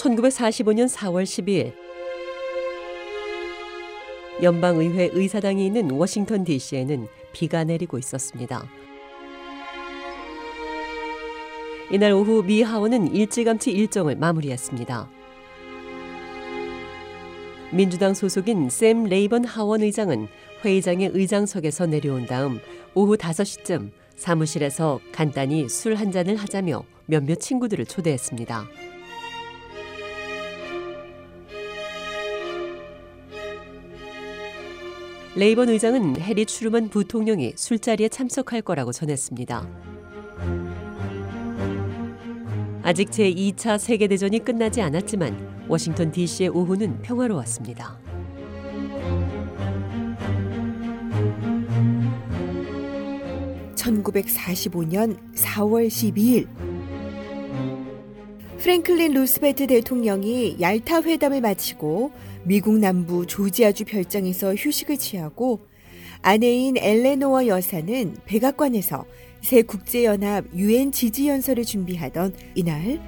(1945년 4월 12일) 연방의회 의사당이 있는 워싱턴 DC에는 비가 내리고 있었습니다. 이날 오후 미 하원은 일찌감치 일정을 마무리했습니다. 민주당 소속인 샘 레이번 하원 의장은 회의장의 의장석에서 내려온 다음 오후 5시쯤 사무실에서 간단히 술 한 잔을 하자며 몇몇 친구들을 초대했습니다. 레이번 의장은 해리 추르먼 부통령이 술자리에 참석할 거라고 전했습니다. 아직 제2차 세계대전이 끝나지 않았지만 워싱턴 DC의 오후는 평화로웠습니다. (1945년 4월 12일) 프랭클린 루스베트 대통령이 얄타 회담을 마치고 미국 남부 조지아주 별장에서 휴식을 취하고 아내인 엘레노어 여사는 백악관에서 새 국제연합 유엔 지지 연설을 준비하던 이날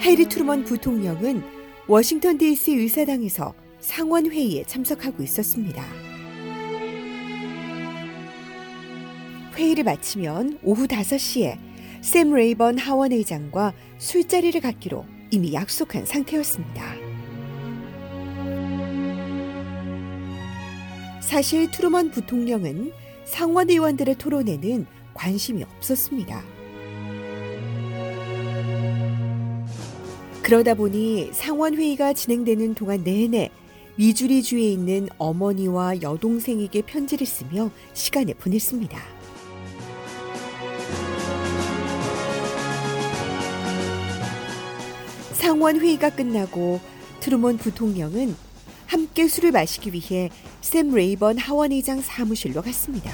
해리 트루먼 부통령은 워싱턴 DC 의사당에서 상원 회의에 참석하고 있었습니다. 회의를 마치면 오후 5시에 샘 레이번 하원 의장과 술자리를 갖기로 이미 약속한 상태였습니다. 사실 트루먼 부통령은 상원 의원들의 토론에는 관심이 없었습니다. 그러다 보니 상원 회의가 진행되는 동안 내내 미주리 주에 있는 어머니와 여동생에게 편지를 쓰며 시간을 보냈습니다. 상원 회의가 끝나고 트루먼 부통령은 함께 술을 마시기 위해 샘 레이번 하원의장 사무실로 갔습니다.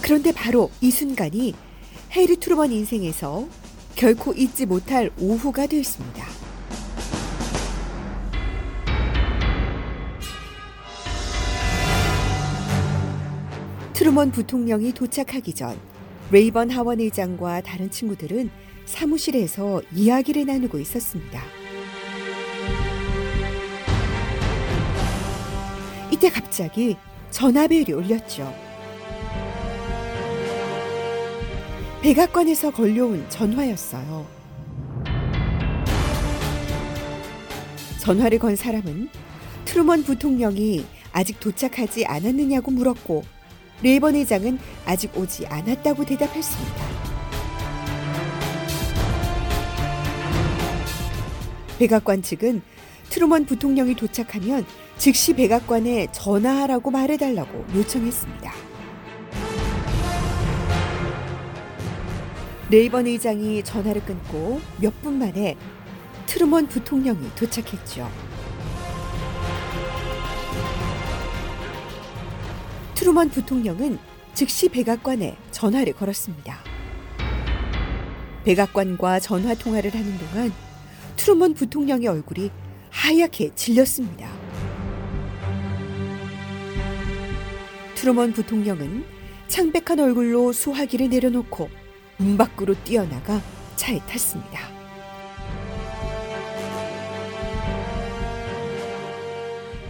그런데 바로 이 순간이 해리 트루먼 인생에서 결코 잊지 못할 오후가 되었습니다. 트루먼 부통령이 도착하기 전 레이번 하원 의장과 다른 친구들은 사무실에서 이야기를 나누고 있었습니다. 이때 갑자기 전화벨이 울렸죠. 백악관에서 걸려온 전화였어요. 전화를 건 사람은 트루먼 부통령이 아직 도착하지 않았느냐고 물었고 레이번 의장은 아직 오지 않았다고 대답했습니다. 백악관 측은 트루먼 부통령이 도착하면 즉시 백악관에 전화하라고 말해달라고 요청했습니다. 레이번 의장이 전화를 끊고 몇 분 만에 트루먼 부통령이 도착했죠. 트루먼 부통령은 즉시 백악관에 전화를 걸었습니다. 백악관과 전화 통화를 하는 동안 트루먼 부통령의 얼굴이 하얗게 질렸습니다. 트루먼 부통령은 창백한 얼굴로 수화기를 내려놓고 문 밖으로 뛰어나가 차에 탔습니다.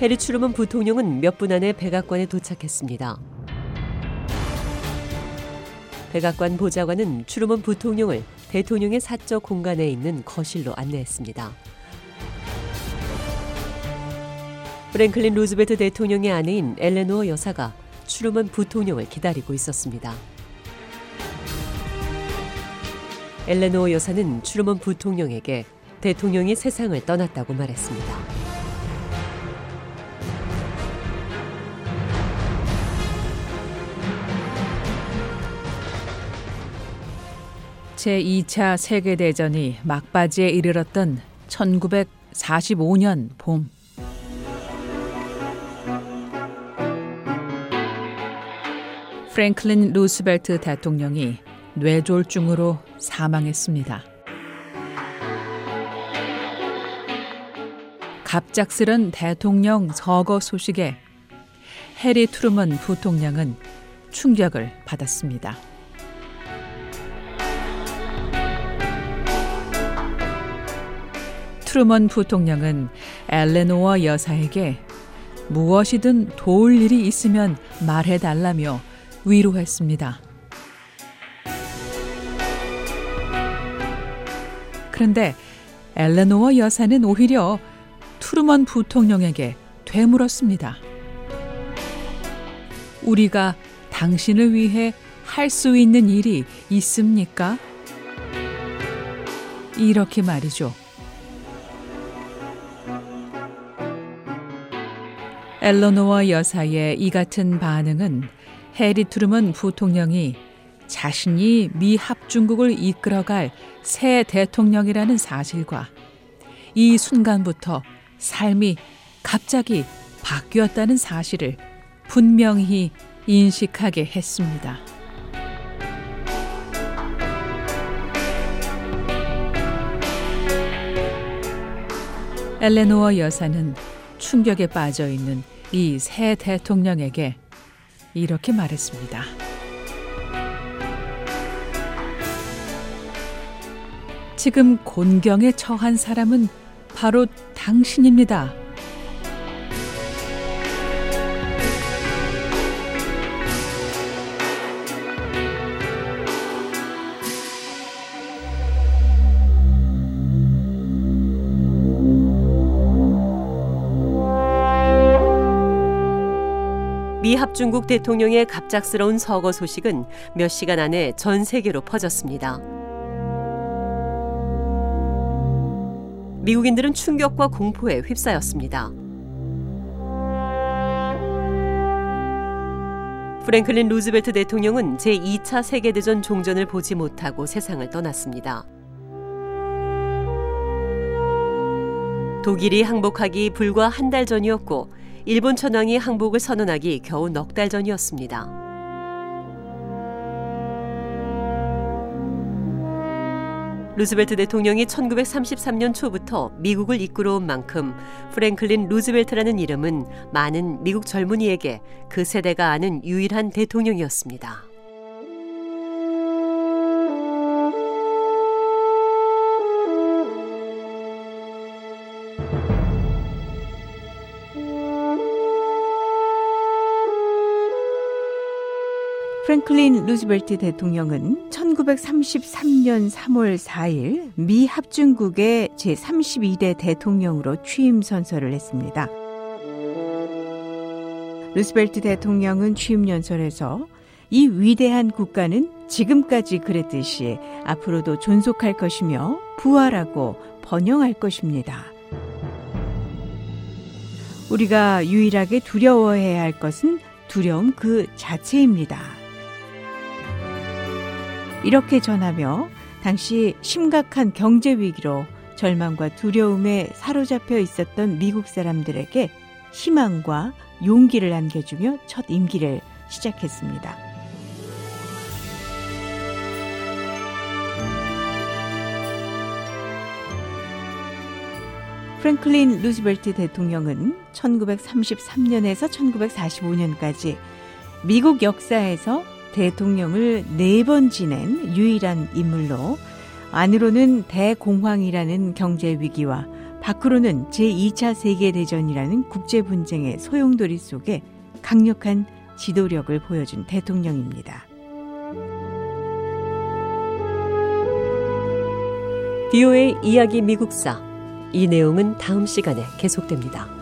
해리 추르먼 부통령은 몇 분 안에 백악관에 도착했습니다. 백악관 보좌관은 추르먼 부통령을 대통령의 사적 공간에 있는 거실로 안내했습니다. 프랭클린 루즈베트 대통령의 아내인 엘레노어 여사가 추르먼 부통령을 기다리고 있었습니다. 엘레노어 여사는 추르먼 부통령에게 대통령이 세상을 떠났다고 말했습니다. 제2차 세계대전이 막바지에 이르렀던 1945년 봄. 프랭클린 루스벨트 대통령이 뇌졸중으로 사망했습니다. 갑작스런 대통령 서거 소식에 해리 트루먼 부통령은 충격을 받았습니다. 트루먼 부통령은 엘레노어 여사에게 무엇이든 도울 일이 있으면 말해달라며 위로했습니다. 그런데 엘레노어 여사는 오히려 트루먼 부통령에게 되물었습니다. 우리가 당신을 위해 할 수 있는 일이 있습니까? 이렇게 말이죠. 엘러노와 여사의 이 같은 반응은 해리 트루먼 부통령이 자신이 미 합중국을 이끌어갈 새 대통령이라는 사실과 이 순간부터 삶이 갑자기 바뀌었다는 사실을 분명히 인식하게 했습니다. 엘레노어 여사는 충격에 빠져 있는 이 새 대통령에게 이렇게 말했습니다. 지금 곤경에 처한 사람은 바로 당신입니다. 합중국 대통령의 갑작스러운 서거 소식은 몇 시간 안에 전 세계로 퍼졌습니다. 미국인들은 충격과 공포에 휩싸였습니다. 프랭클린 루즈벨트 대통령은 제2차 세계대전 종전을 보지 못하고 세상을 떠났습니다. 독일이 항복하기 불과 한 달 전이었고 일본 천황이 항복을 선언하기 겨우 넉 달 전이었습니다. 루즈벨트 대통령이 1933년 초부터 미국을 이끌어온 만큼 프랭클린 루즈벨트라는 이름은 많은 미국 젊은이에게 그 세대가 아는 유일한 대통령이었습니다. 프랭클린 루즈벨트 대통령은 1933년 3월 4일 미 합중국의 제32대 대통령으로 취임 선서를 했습니다. 루스벨트 대통령은 취임 연설에서 이 위대한 국가는 지금까지 그랬듯이 앞으로도 존속할 것이며 부활하고 번영할 것입니다. 우리가 유일하게 두려워해야 할 것은 두려움 그 자체입니다. 이렇게 전하며 당시 심각한 경제 위기로 절망과 두려움에 사로잡혀 있었던 미국 사람들에게 희망과 용기를 안겨주며 첫 임기를 시작했습니다. 프랭클린 루즈벨트 대통령은 1933년에서 1945년까지 미국 역사에서 대통령을 네 번 지낸 유일한 인물로 안으로는 대공황이라는 경제 위기와 밖으로는 제2차 세계대전이라는 국제 분쟁의 소용돌이 속에 강력한 지도력을 보여준 대통령입니다. 비오의 이야기 미국사 이 내용은 다음 시간에 계속됩니다.